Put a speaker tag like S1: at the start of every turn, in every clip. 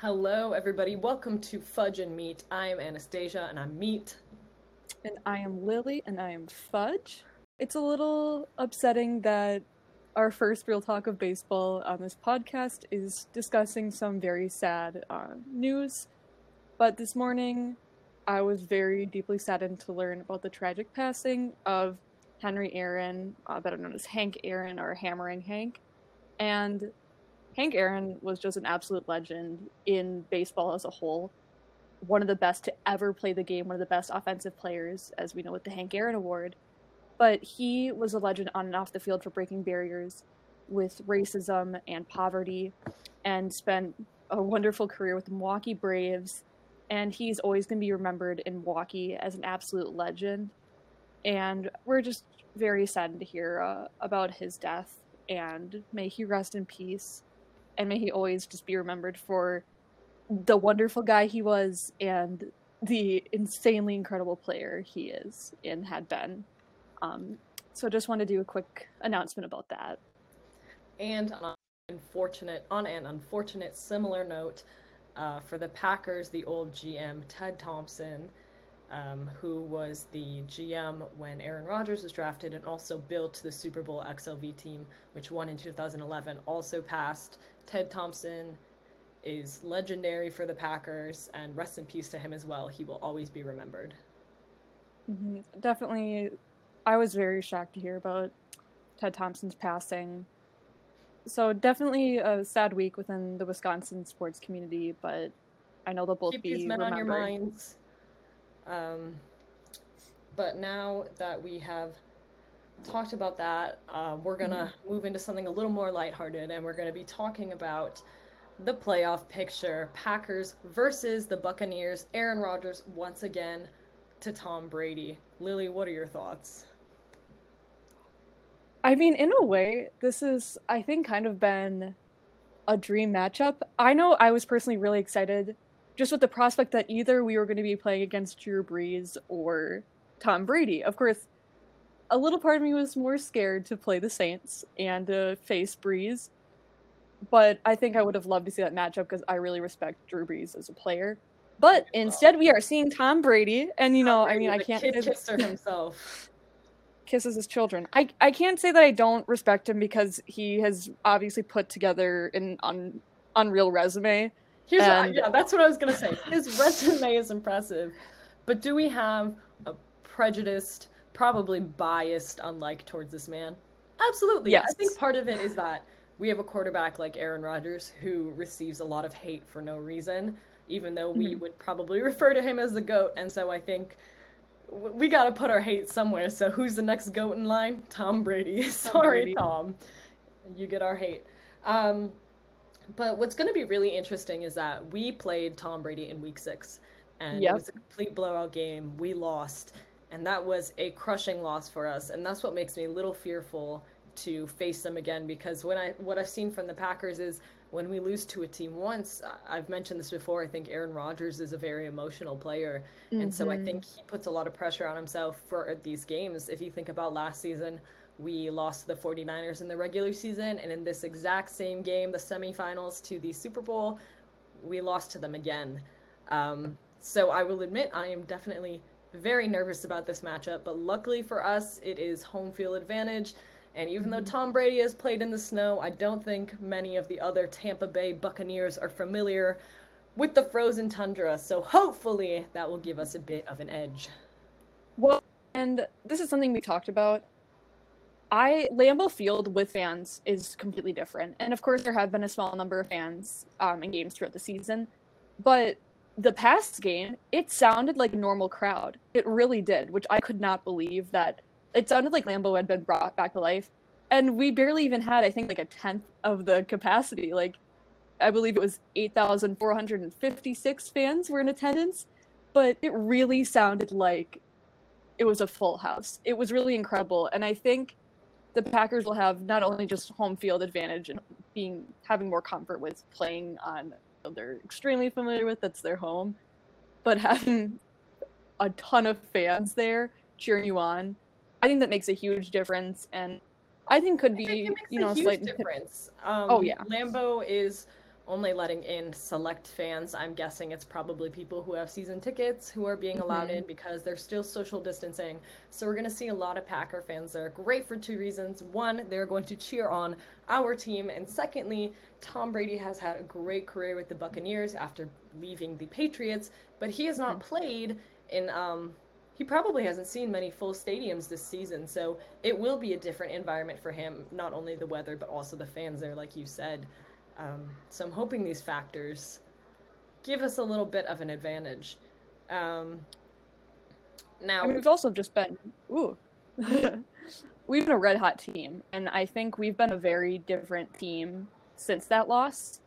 S1: Hello, everybody. Welcome to Fudge and Meat. I am Anastasia, and I'm Meat.
S2: And I am Lily, and I am Fudge. It's a little upsetting that our first real talk of baseball on this podcast is discussing some very sad uh, news. But this morning, I was very deeply saddened to learn about the tragic passing of Henry Aaron, uh, better known as Hank Aaron or Hammering Hank. And Hank Aaron was just an absolute legend in baseball as a whole. One of the best to ever play the game, one of the best offensive players, as we know with the Hank Aaron Award. But he was a legend on and off the field for breaking barriers with racism and poverty and spent a wonderful career with the Milwaukee Braves. And he's always going to be remembered in Milwaukee as an absolute legend. And we're just very saddened to hear uh, about his death. And may he rest in peace and may he always just be remembered for the wonderful guy he was and the insanely incredible player he is and had been. Um, so just want to do a quick announcement about that.
S1: And on an unfortunate, on an unfortunate similar note, uh, for the Packers, the old GM Ted Thompson, um, who was the GM when Aaron Rodgers was drafted and also built the Super Bowl XLV team, which won in 2011, also passed Ted Thompson is legendary for the Packers, and rest in peace to him as well. He will always be remembered.
S2: Mm-hmm. Definitely, I was very shocked to hear about Ted Thompson's passing. So definitely a sad week within the Wisconsin sports community, but I know they'll both
S1: Keep
S2: be
S1: these men
S2: remembered.
S1: on your minds. Um, but now that we have talked about that, uh, we're gonna move into something a little more lighthearted, and we're gonna be talking about the playoff picture: Packers versus the Buccaneers. Aaron Rodgers once again to Tom Brady. Lily, what are your thoughts?
S2: I mean, in a way, this is, I think, kind of been a dream matchup. I know I was personally really excited just with the prospect that either we were going to be playing against Drew Brees or Tom Brady. Of course, a little part of me was more scared to play the Saints and to face Brees, but I think I would have loved to see that matchup because I really respect Drew Brees as a player. But instead, we are seeing Tom Brady, and you know,
S1: Tom
S2: I mean, I can't
S1: kid kisser himself.
S2: kisses his children. I I can't say that I don't respect him because he has obviously put together an un, unreal resume.
S1: Here's what, yeah, that's what I was gonna say. His resume is impressive, but do we have a prejudiced, probably biased, unlike towards this man? Absolutely. I think part of it is that we have a quarterback like Aaron Rodgers who receives a lot of hate for no reason, even though we
S2: Mhm.
S1: would probably refer to him as the goat. And so I think we got to put our hate somewhere. So who's the next goat in line? Tom Brady. Sorry,
S2: Brady.
S1: Tom. You get our hate. Um, but what's going to be really interesting is that we played Tom Brady in week six, and
S2: Yep.
S1: it was a complete blowout game. We lost, and that was a crushing loss for us. And that's what makes me a little fearful to face them again because when I what I've seen from the Packers is when we lose to a team once, I've mentioned this before, I think Aaron Rodgers is a very emotional player. And so I
S2: Mhm.
S1: think he puts a lot of pressure on himself for these games. If you think about last season, we lost to the 49ers in the regular season, and in this exact same game, the semifinals to the Super Bowl, we lost to them again. Um, so I will admit I am definitely very nervous about this matchup, but luckily for us, it is home field advantage. And even though
S2: Mhm.
S1: Tom Brady has played in the snow, I don't think many of the other Tampa Bay Buccaneers are familiar with the frozen tundra. So hopefully that will give us a bit of an edge.
S2: Well, and this is something we talked about. I Lambeau Field with fans is completely different, and of course there have been a small number of fans um, in games throughout the season, but the past game it sounded like a normal crowd. It really did, which I could not believe that it sounded like Lambeau had been brought back to life, and we barely even had I think like a tenth of the capacity. Like I believe it was eight thousand four hundred and fifty-six fans were in attendance, but it really sounded like it was a full house. It was really incredible, and I think the Packers will have not only just home field advantage and being having more comfort with playing on they're extremely familiar with that's their home, but having a ton of fans there cheering you on. I think that makes a huge difference, and I think could be
S1: think
S2: you
S1: a
S2: know
S1: huge
S2: slight
S1: difference. Um,
S2: Oh, yeah.
S1: Lambeau is only letting in select fans. I'm guessing it's probably people who have season tickets who are being allowed
S2: Mhm.
S1: in because they're still social distancing. So we're going to see a lot of Packer fans there. Great for two reasons. One, they're going to cheer on our team. And secondly, Tom Brady has had a great career with the Buccaneers after leaving the Patriots, but he has not played in um he probably hasn't seen many full stadiums this season, so it will be a different environment for him, not only the weather but also the fans there like you said. Um, so I'm hoping these factors give us a little bit of an advantage. Um, now,
S2: I mean, we've also just been ooh, we've been a red hot team, and I think we've been a very different team since that loss.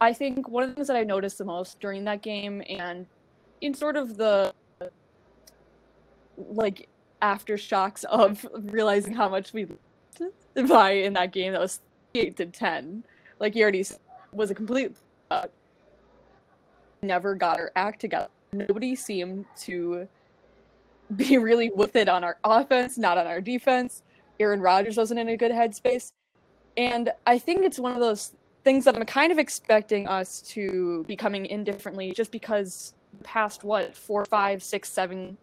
S2: I think one of the things that I noticed the most during that game, and in sort of the like aftershocks of realizing how much we by in that game that was eight to ten, like you already said, was a complete uh, never got our act together. Nobody seemed to be really with it on our offense, not on our defense. Aaron Rodgers wasn't in a good headspace. And I think it's one of those things that I'm kind of expecting us to be coming in differently just because past what, four, five, six, seven,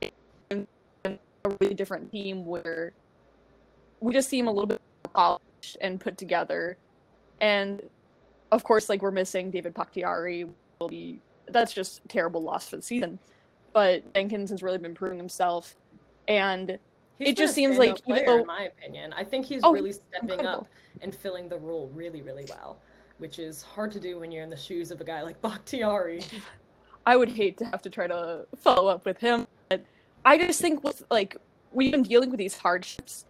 S2: eight, a really different team where we just seem a little bit polished and put together. And of course, like we're missing David Bakhtiari will be that's just a terrible loss for the season. But Jenkins has really been proving himself. And
S1: he's
S2: it just seems like even
S1: player,
S2: though-
S1: in my opinion, I think he's
S2: Oh,
S1: really stepping
S2: incredible.
S1: up and filling the role really, really well, which is hard to do when you're in the shoes of a guy like Bakhtiari.
S2: I would hate to have to try to follow up with him. But I just think with like we've been dealing with these hardships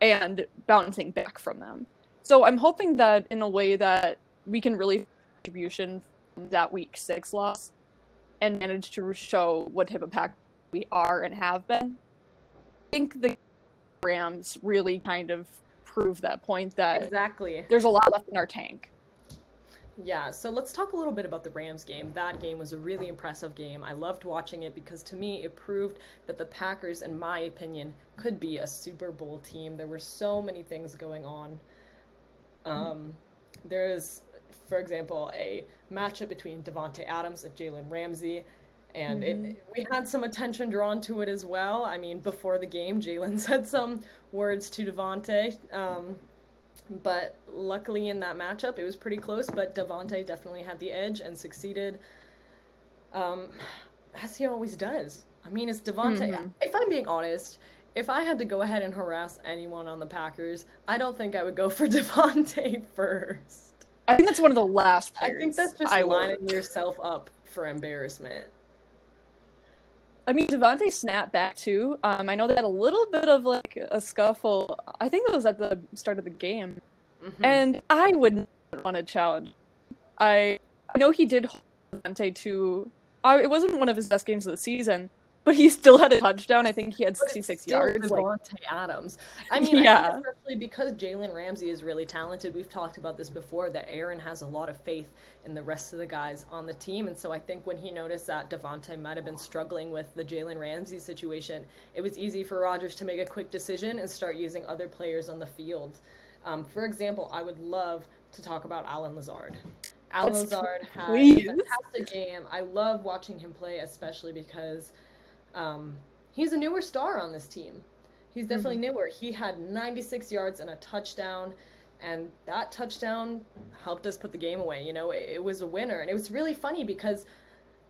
S2: and bouncing back from them. So I'm hoping that in a way that we can really contribution from that week six loss and manage to show what type of pack we are and have been. I think the Rams really kind of prove that point that
S1: Exactly.
S2: there's a lot left in our tank.
S1: Yeah, so let's talk a little bit about the Rams game. That game was a really impressive game. I loved watching it because to me it proved that the Packers, in my opinion, could be a Super Bowl team. There were so many things going on. Um, there is, for example, a matchup between Davante Adams and Jalen Ramsey, and
S2: Mhm.
S1: it, we had some attention drawn to it as well. I mean, before the game, Jalen said some words to Davante. Um, but luckily in that matchup, it was pretty close. But Davante definitely had the edge and succeeded, um, as he always does. I mean, it's Davante.
S2: Mhm.
S1: If I'm being honest, if I had to go ahead and harass anyone on the Packers, I don't think I would go for Davante first.
S2: I think that's one of the last
S1: I think that's just
S2: I would-
S1: lining yourself up for embarrassment.
S2: I mean, Davante snapped back too. Um, I know they had a little bit of like a scuffle. I think it was at the start of the game,
S1: Mhm.
S2: and I wouldn't want to challenge. I I know he did hold Davante to. I, it wasn't one of his best games of the season, but he still had a touchdown. I think he had
S1: But it's
S2: 66
S1: still
S2: yards. Like,
S1: Adams. I mean,
S2: Yeah.
S1: think especially because Jalen Ramsey is really talented. We've talked about this before that Aaron has a lot of faith in the rest of the guys on the team, and so I think when he noticed that Davante might have been struggling with the Jalen Ramsey situation, it was easy for Rodgers to make a quick decision and start using other players on the field. Um, for example, I would love to talk about Allen Lazard.
S2: Allen
S1: Lazard had a fantastic game. I love watching him play, especially because um, he's a newer star on this team. He's definitely newer. He had 96 yards and a touchdown, and that touchdown helped us put the game away. You know, it, it was a winner, and it was really funny because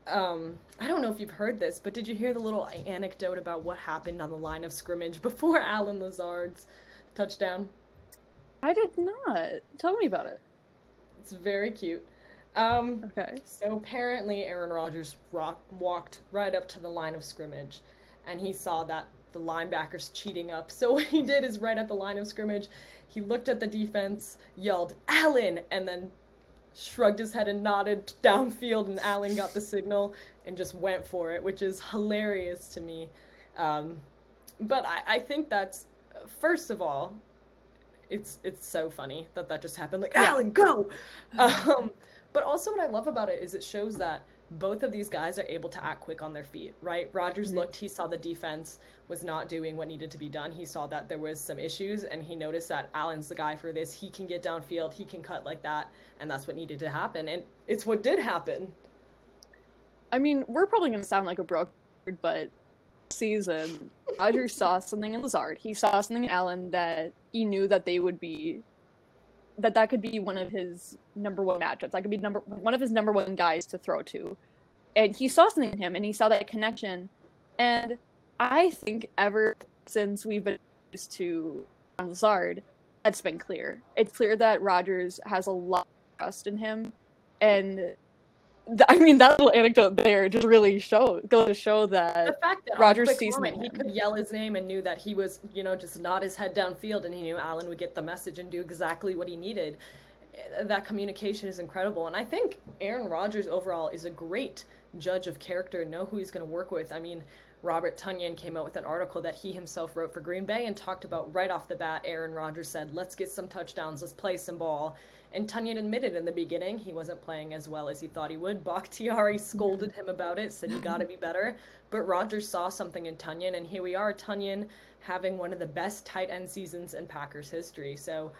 S1: um, I don't know if you've heard this, but did you hear the little anecdote about what happened on the line of scrimmage before Allen Lazard's touchdown?
S2: I did not. Tell me about it.
S1: It's very cute. Um,
S2: Okay.
S1: So apparently, Aaron Rodgers rock, walked right up to the line of scrimmage, and he saw that the linebackers cheating up. So what he did is, right at the line of scrimmage, he looked at the defense, yelled "Allen," and then shrugged his head and nodded downfield, and Allen got the signal and just went for it, which is hilarious to me. Um, but I, I think that's first of all, it's it's so funny that that just happened. Like. Allen, go. Um, But also, what I love about it is it shows that both of these guys are able to act quick on their feet, right? Rodgers mm-hmm. looked, he saw the defense was not doing what needed to be done. He saw that there was some issues and he noticed that Allen's the guy for this. He can get downfield, he can cut like that, and that's what needed to happen. And it's what did happen.
S2: I mean, we're probably going to sound like a broke, but season, Rodgers saw something in Lazard. He saw something in Allen that he knew that they would be that that could be one of his number one matchups. That could be number one of his number one guys to throw to. And he saw something in him and he saw that connection. And I think ever since we've been used to Lazard, that's been clear. It's clear that Rodgers has a lot of trust in him. And I mean, that little anecdote there just really show goes to show that,
S1: the fact that Rodgers sees moment, he could yell his name and knew that he was, you know, just nod his head downfield, and he knew Allen would get the message and do exactly what he needed. Eh, that communication is incredible, and I think Aaron Rodgers overall is a great judge of character, know who he's going to work with. I mean, Robert Tonyan came out with an article that he himself wrote for Green Bay and talked about right off the bat. Aaron Rodgers said, "Let's get some touchdowns, let's play some ball." And Tonyan admitted in the beginning he wasn't playing as well as he thought he would. Bakhtiari scolded him about it, said you got to be better. But Rodgers saw something in Tonyan, and here we are, Tonyan having one of the best tight end seasons in Packers history. So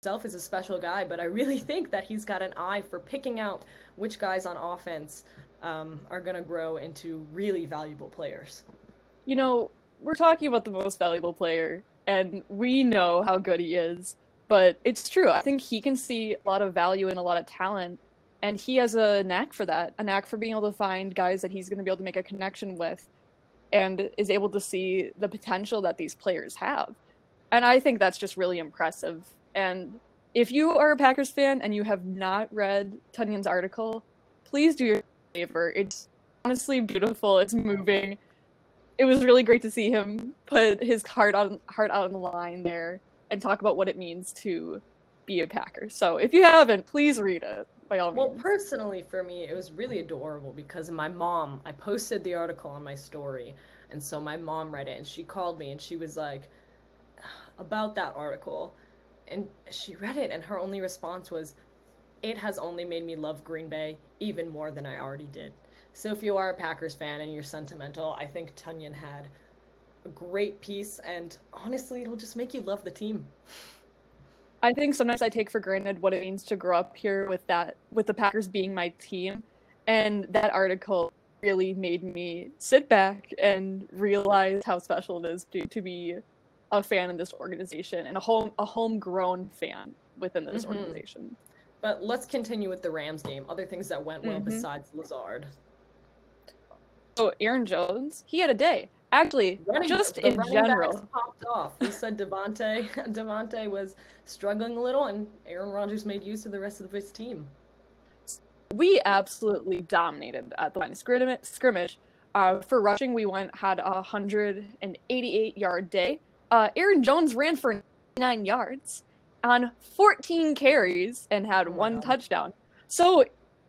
S1: himself is a special guy, but I really think that he's got an eye for picking out which guys on offense um, are going to grow into really valuable players.
S2: You know, we're talking about the most valuable player, and we know how good he is but it's true. I think he can see a lot of value in a lot of talent, and he has a knack for that, a knack for being able to find guys that he's going to be able to make a connection with, and is able to see the potential that these players have. And I think that's just really impressive. And if you are a Packers fan and you have not read Tonyan's article, please do your favor. It's honestly beautiful. It's moving. It was really great to see him put his heart on heart out on the line there and talk about what it means to be a Packer. So if you haven't, please read it by all
S1: well, means. Well, personally, for me, it was really adorable because my mom, I posted the article on my story, and so my mom read it and she called me and she was like, about that article. And she read it, and her only response was, It has only made me love Green Bay even more than I already did. So if you are a Packers fan and you're sentimental, I think Tonyan had a great piece, and honestly, it'll just make you love the team.
S2: I think sometimes I take for granted what it means to grow up here with that, with the Packers being my team, and that article really made me sit back and realize how special it is to, to be a fan in this organization and a home a homegrown fan within this mm-hmm. organization.
S1: But let's continue with the Rams game. Other things that went well mm-hmm. besides Lazard.
S2: So Aaron Jones, he had a day. Actually, running, just in general,
S1: popped off. We said Davante. Davante was struggling a little, and Aaron Rodgers made use of the rest of his team.
S2: We absolutely dominated at the line of scrimmage. Uh, for rushing, we went had a 188 yard day. Uh, Aaron Jones ran for nine yards on 14 carries and had oh one God. touchdown. So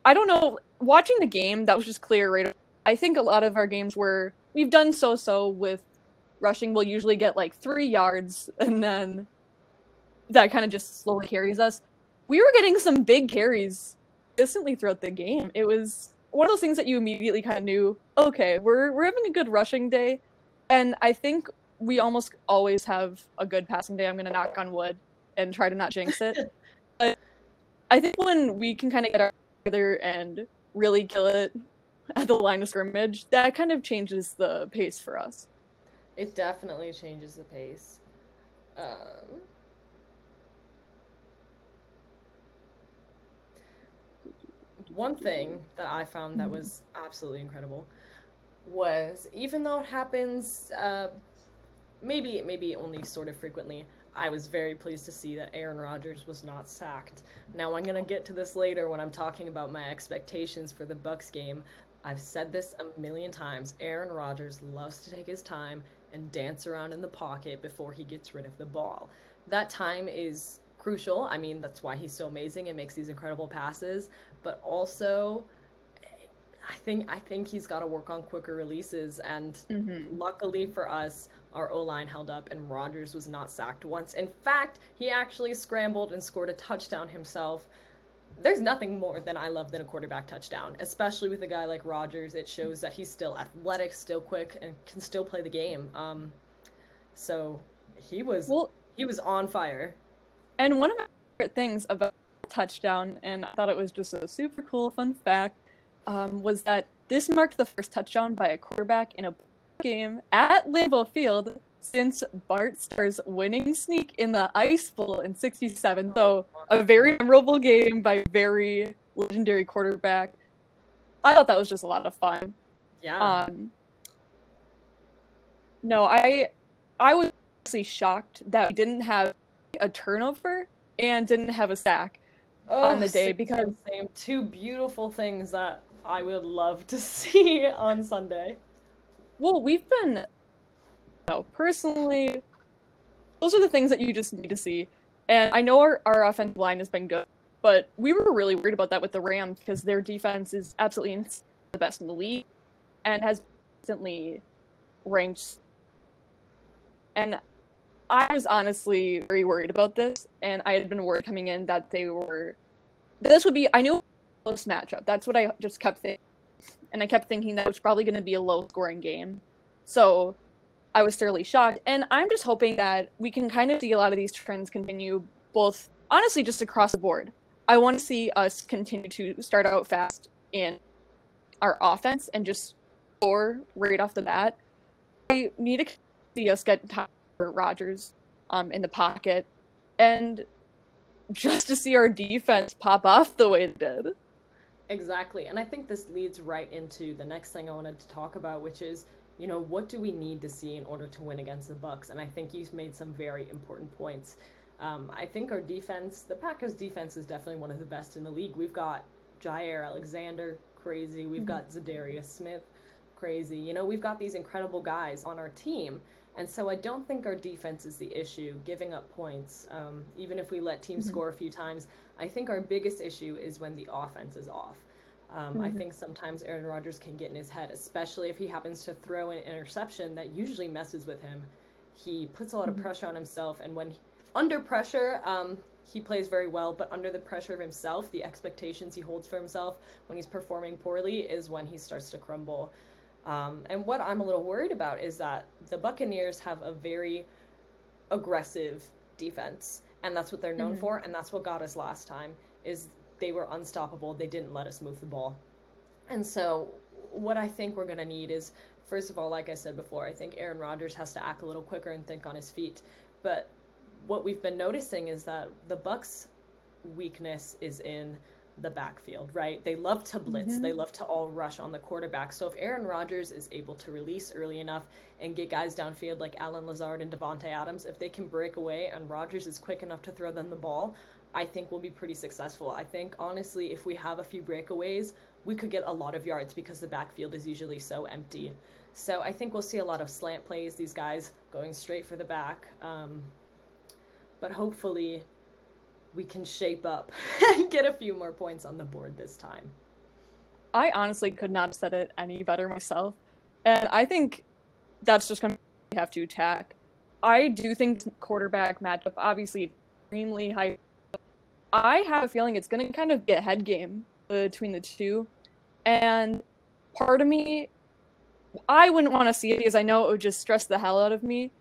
S2: I don't know. Watching the game, that was just clear right. I think a lot of our games were we've done so so with rushing. We'll usually get like three yards, and then that kind of just slowly carries us. We were getting some big carries consistently throughout the game. It was one of those things that you immediately kind of knew, okay, we're we're having a good rushing day, and I think we almost always have a good passing day. I'm gonna knock on wood and try to not jinx it. but I think when we can kind of get our together and really kill it at the line of scrimmage, that kind of changes the pace for us.
S1: It definitely changes the pace. Um, one thing that I found that was absolutely incredible was even though it happens, uh, maybe maybe only sort of frequently, I was very pleased to see that Aaron Rodgers was not sacked. Now I'm gonna get to this later when I'm talking about my expectations for the Bucs game, I've said this a million times. Aaron Rodgers loves to take his time and dance around in the pocket before he gets rid of the ball. That time is crucial. I mean, that's why he's so amazing and makes these incredible passes, but also I think I think he's got to work on quicker releases and mm-hmm. luckily for us our O-line held up and Rodgers was not sacked once. In fact, he actually scrambled and scored a touchdown himself there's nothing more than I love than a quarterback touchdown, especially with a guy like Rodgers. It shows that he's still athletic, still quick, and can still play the game. Um, so he was well, he was on fire.
S2: And one of my favorite things about touchdown, and I thought it was just a super cool fun fact, um, was that this marked the first touchdown by a quarterback in a game at Lambeau Field since Bart Starr's winning sneak in the Ice Bowl in 67. So, a very memorable game by very legendary quarterback. I thought that was just a lot of fun.
S1: Yeah.
S2: Um, no, I I was actually shocked that we didn't have a turnover and didn't have a sack oh, on the day because
S1: same two beautiful things that I would love to see on Sunday.
S2: Well, we've been no, personally, those are the things that you just need to see. And I know our, our offensive line has been good, but we were really worried about that with the Rams because their defense is absolutely the best in the league and has recently ranked. And I was honestly very worried about this, and I had been worried coming in that they were. This would be. I knew a close matchup. That's what I just kept thinking, and I kept thinking that it was probably going to be a low scoring game. So I was thoroughly shocked. And I'm just hoping that we can kind of see a lot of these trends continue, both honestly just across the board. I want to see us continue to start out fast in our offense and just score right off the bat. I need to see us get top Rodgers um, in the pocket and just to see our defense pop off the way it did.
S1: Exactly. And I think this leads right into the next thing I wanted to talk about, which is you know, what do we need to see in order to win against the Bucs? And I think you've made some very important points. Um, I think our defense, the Packers' defense, is definitely one of the best in the league. We've got Jaire Alexander, crazy. We've mm-hmm. got Za'Darius Smith, crazy. You know, we've got these incredible guys on our team. And so I don't think our defense is the issue, giving up points. Um, even if we let teams mm-hmm. score a few times, I think our biggest issue is when the offense is off. Um, mm-hmm. I think sometimes Aaron Rodgers can get in his head, especially if he happens to throw an interception that usually messes with him. He puts a lot mm-hmm. of pressure on himself, and when he, under pressure, um, he plays very well. But under the pressure of himself, the expectations he holds for himself when he's performing poorly is when he starts to crumble. Um, and what I'm a little worried about is that the Buccaneers have a very aggressive defense, and that's what they're known mm-hmm. for, and that's what got us last time. Is they were unstoppable. They didn't let us move the ball. And so, what I think we're going to need is, first of all, like I said before, I think Aaron Rodgers has to act a little quicker and think on his feet. But what we've been noticing is that the Bucs' weakness is in the backfield, right? They love to blitz. Mm-hmm. They love to all rush on the quarterback. So if Aaron Rodgers is able to release early enough and get guys downfield like Allen Lazard and Davante Adams, if they can break away and Rodgers is quick enough to throw them the ball, I think we'll be pretty successful. I think honestly, if we have a few breakaways, we could get a lot of yards because the backfield is usually so empty. So I think we'll see a lot of slant plays, these guys going straight for the back. Um, but hopefully, we can shape up and get a few more points on the board this time.
S2: I honestly could not have said it any better myself. And I think that's just going to have to attack. I do think quarterback matchup, obviously, extremely high I have a feeling it's going to kind of be a head game between the two. And part of me, I wouldn't want to see it because I know it would just stress the hell out of me.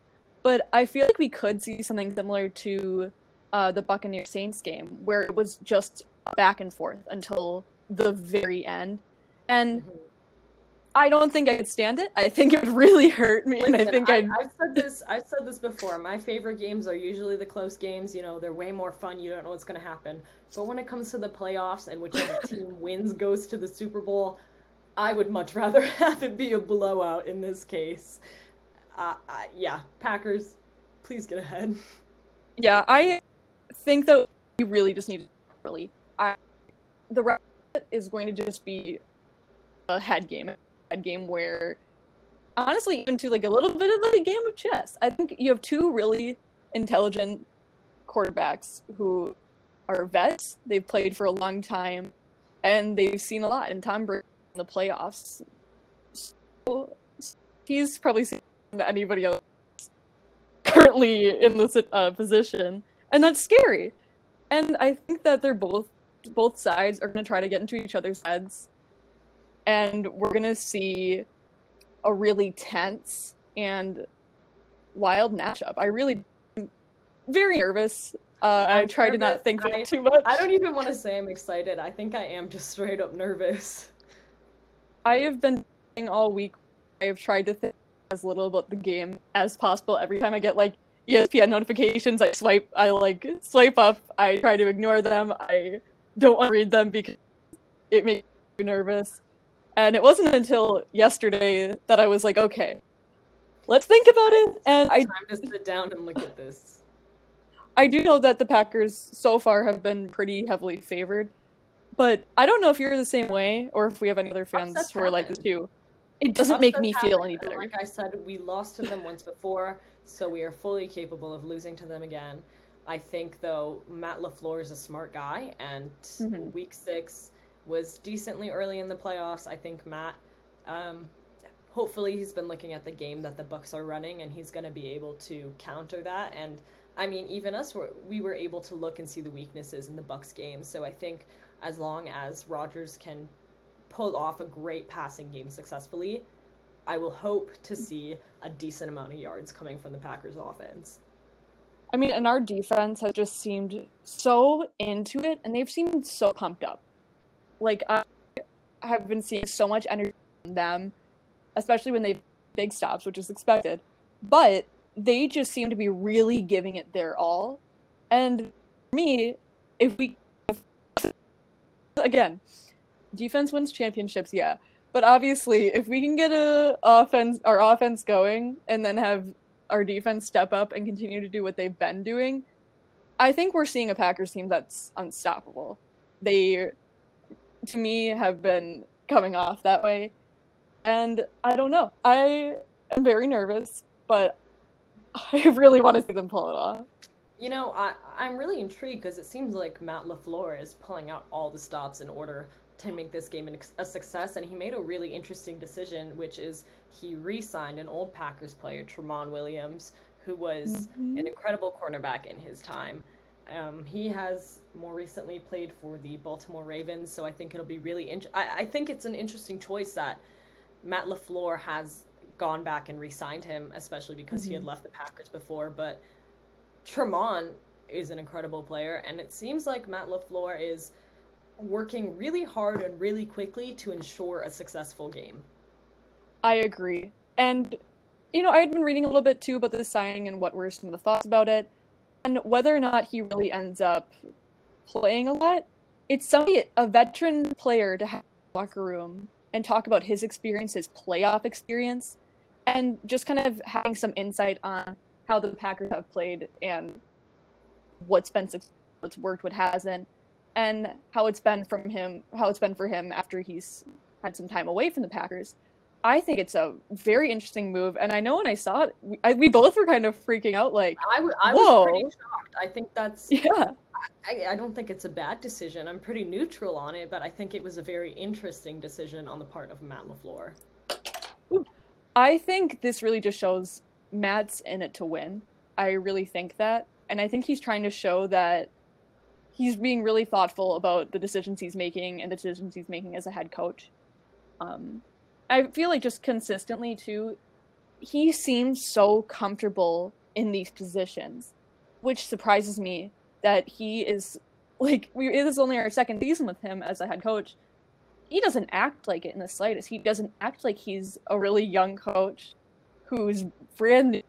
S2: But I feel like we could see something similar to uh, the Buccaneer Saints game, where it was just back and forth until the very end. And mm-hmm. I don't think I could stand it. I think it would really hurt me, Listen, and I think I,
S1: have said this. I've said this before. My favorite games are usually the close games. You know, they're way more fun. You don't know what's going to happen. But when it comes to the playoffs and whichever team wins goes to the Super Bowl, I would much rather have it be a blowout in this case. Uh, uh, yeah, Packers, please get ahead.
S2: Yeah, I think that we really just need to really. I the rest is going to just be a head game game where honestly even to like a little bit of like a game of chess i think you have two really intelligent quarterbacks who are vets. They've played for a long time and they've seen a lot and tom brady in the playoffs. So he's probably seen anybody else currently in this uh, position and that's scary. And i think that they're both both sides are going to try to get into each other's heads, and we're going to see a really tense and wild matchup. I really am very nervous. Uh, I try to not think
S1: I-
S2: it too much.
S1: I don't even want to say I'm excited. I think I am just straight up nervous.
S2: I have been thinking all week. I have tried to think as little about the game as possible. Every time I get like ESPN notifications, I swipe. I like swipe up. I try to ignore them. I don't want to read them because it makes me nervous. And it wasn't until yesterday that I was like, okay, let's think about it. And I
S1: Time to sit down and look at this.
S2: I do know that the Packers so far have been pretty heavily favored, but I don't know if you're the same way or if we have any other fans
S1: Upsets
S2: who are like this too. It doesn't make me feel any better.
S1: Like I said, we lost to them once before, so we are fully capable of losing to them again. I think though Matt LaFleur is a smart guy, and
S2: Mhm.
S1: Week Six was decently early in the playoffs. I think Matt, um, hopefully, he's been looking at the game that the Bucs are running, and he's going to be able to counter that. And I mean, even us, we were able to look and see the weaknesses in the Bucs game. So I think as long as Rodgers can pull off a great passing game successfully, I will hope to see a decent amount of yards coming from the Packers offense.
S2: I mean, and our defense has just seemed so into it, and they've seemed so pumped up. Like I have been seeing so much energy from them, especially when they big stops, which is expected. But they just seem to be really giving it their all. And for me, if we again, defense wins championships, yeah. But obviously, if we can get a offense, our offense going, and then have our defense step up and continue to do what they've been doing, I think we're seeing a Packers team that's unstoppable. They, to me, have been coming off that way. And I don't know. I am very nervous, but I really want to see them pull it off.
S1: You know, I, I'm really intrigued because it seems like Matt LaFleur is pulling out all the stops in order to make this game a success. And he made a really interesting decision, which is he re signed an old Packers player, Tramon Williams, who was
S2: Mm-hmm.
S1: an incredible cornerback in his time. Um, he has more recently played for the Baltimore Ravens, so I think it'll be really. Int- I, I think it's an interesting choice that Matt LaFleur has gone back and re-signed him, especially because he had
S2: Mhm.
S1: left the Packers before. But Tremont is an incredible player, and it seems like Matt LaFleur is working really hard and really quickly to ensure a successful game.
S2: I agree. And, you know, I had been reading a little bit too about the signing and what were some of the thoughts about it. And whether or not he really ends up playing a lot, it's somebody, a veteran player to have locker room and talk about his experience, his playoff experience, and just kind of having some insight on how the Packers have played and what's been what's worked, what hasn't, and how it's been from him, how it's been for him after he's had some time away from the Packers. I think it's a very interesting move, and I know when I saw it, we, I, we both were kind of freaking out, like,
S1: I, w- I was pretty shocked. I think that's.
S2: yeah,
S1: I, I don't think it's a bad decision. I'm pretty neutral on it, but I think it was a very interesting decision on the part of Matt LaFleur.
S2: I think this really just shows Matt's in it to win. I really think that, and I think he's trying to show that he's being really thoughtful about the decisions he's making and the decisions he's making as a head coach. Um, I feel like just consistently too, he seems so comfortable in these positions, which surprises me that he is like we it is only our second season with him as a head coach. He doesn't act like it in the slightest. He doesn't act like he's a really young coach who's brand new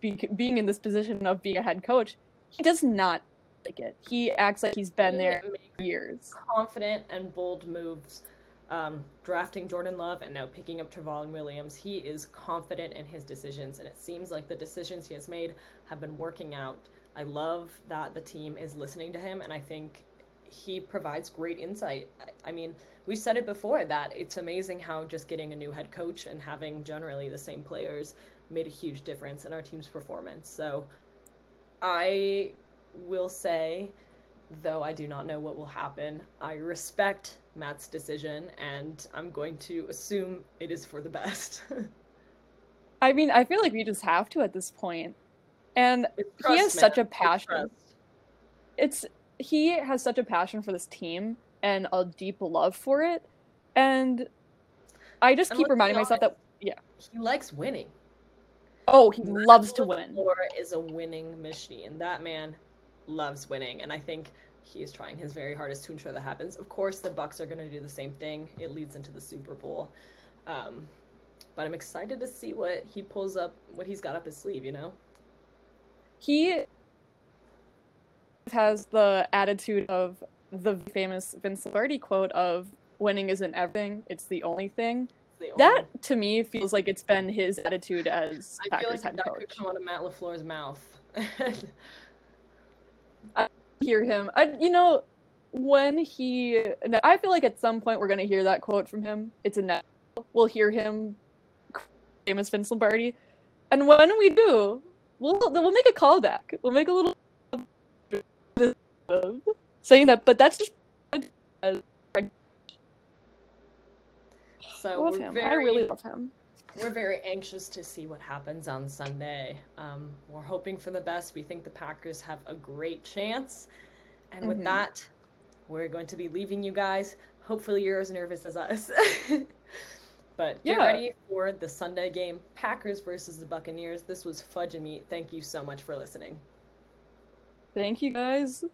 S2: be, being in this position of being a head coach. He does not like it. He acts like he's been
S1: He
S2: there years.
S1: confident and bold moves. Um, drafting Jordan Love and now picking up Trevon Williams, he is confident in his decisions, and it seems like the decisions he has made have been working out. I love that the team is listening to him, and I think he provides great insight. I mean, we said it before that it's amazing how just getting a new head coach and having generally the same players made a huge difference in our team's performance. So I will say though I do not know what will happen. I respect Matt's decision, and I'm going to assume it is for the best.
S2: I mean, I feel like we just have to at this point. And
S1: It's
S2: He has
S1: trust,
S2: such a passion.
S1: trust.
S2: it's he has such a passion for this team and a deep love for it, and I just
S1: And
S2: keep reminding myself that yeah.
S1: He likes winning.
S2: oh, he loves to win.
S1: Laura is a winning machine. That man loves winning, and I think he is trying his very hardest to ensure that happens. Of course, the Bucs are going to do the same thing. It leads into the Super Bowl, um, but I'm excited to see what he pulls up, what he's got up his sleeve. You know,
S2: He has the attitude of the famous Vince Lombardi quote of "winning isn't everything; it's the only thing."
S1: The
S2: That
S1: only-
S2: to me feels like it's been his attitude as
S1: I feel like that
S2: coach.
S1: could come out of Matt LaFleur's mouth.
S2: hear him. I, you know, when he, I feel like at some point we're gonna hear that quote from him. It's a net. We'll hear him, famous Vince Lombardi, and when we do, we'll we'll make a callback. We'll make a little saying that, but that's just.
S1: so
S2: love
S1: we're
S2: him.
S1: very,
S2: I really love him.
S1: We're very anxious to see what happens on Sunday. Um, we're hoping for the best. We think the Packers have a great chance. And with
S2: mm-hmm.
S1: that, we're going to be leaving you guys. Hopefully, you're as nervous as us. but get
S2: yeah.
S1: ready for the Sunday game Packers versus the Buccaneers. This was Fudge and Meat. Thank you so much for listening.
S2: Thank you, guys.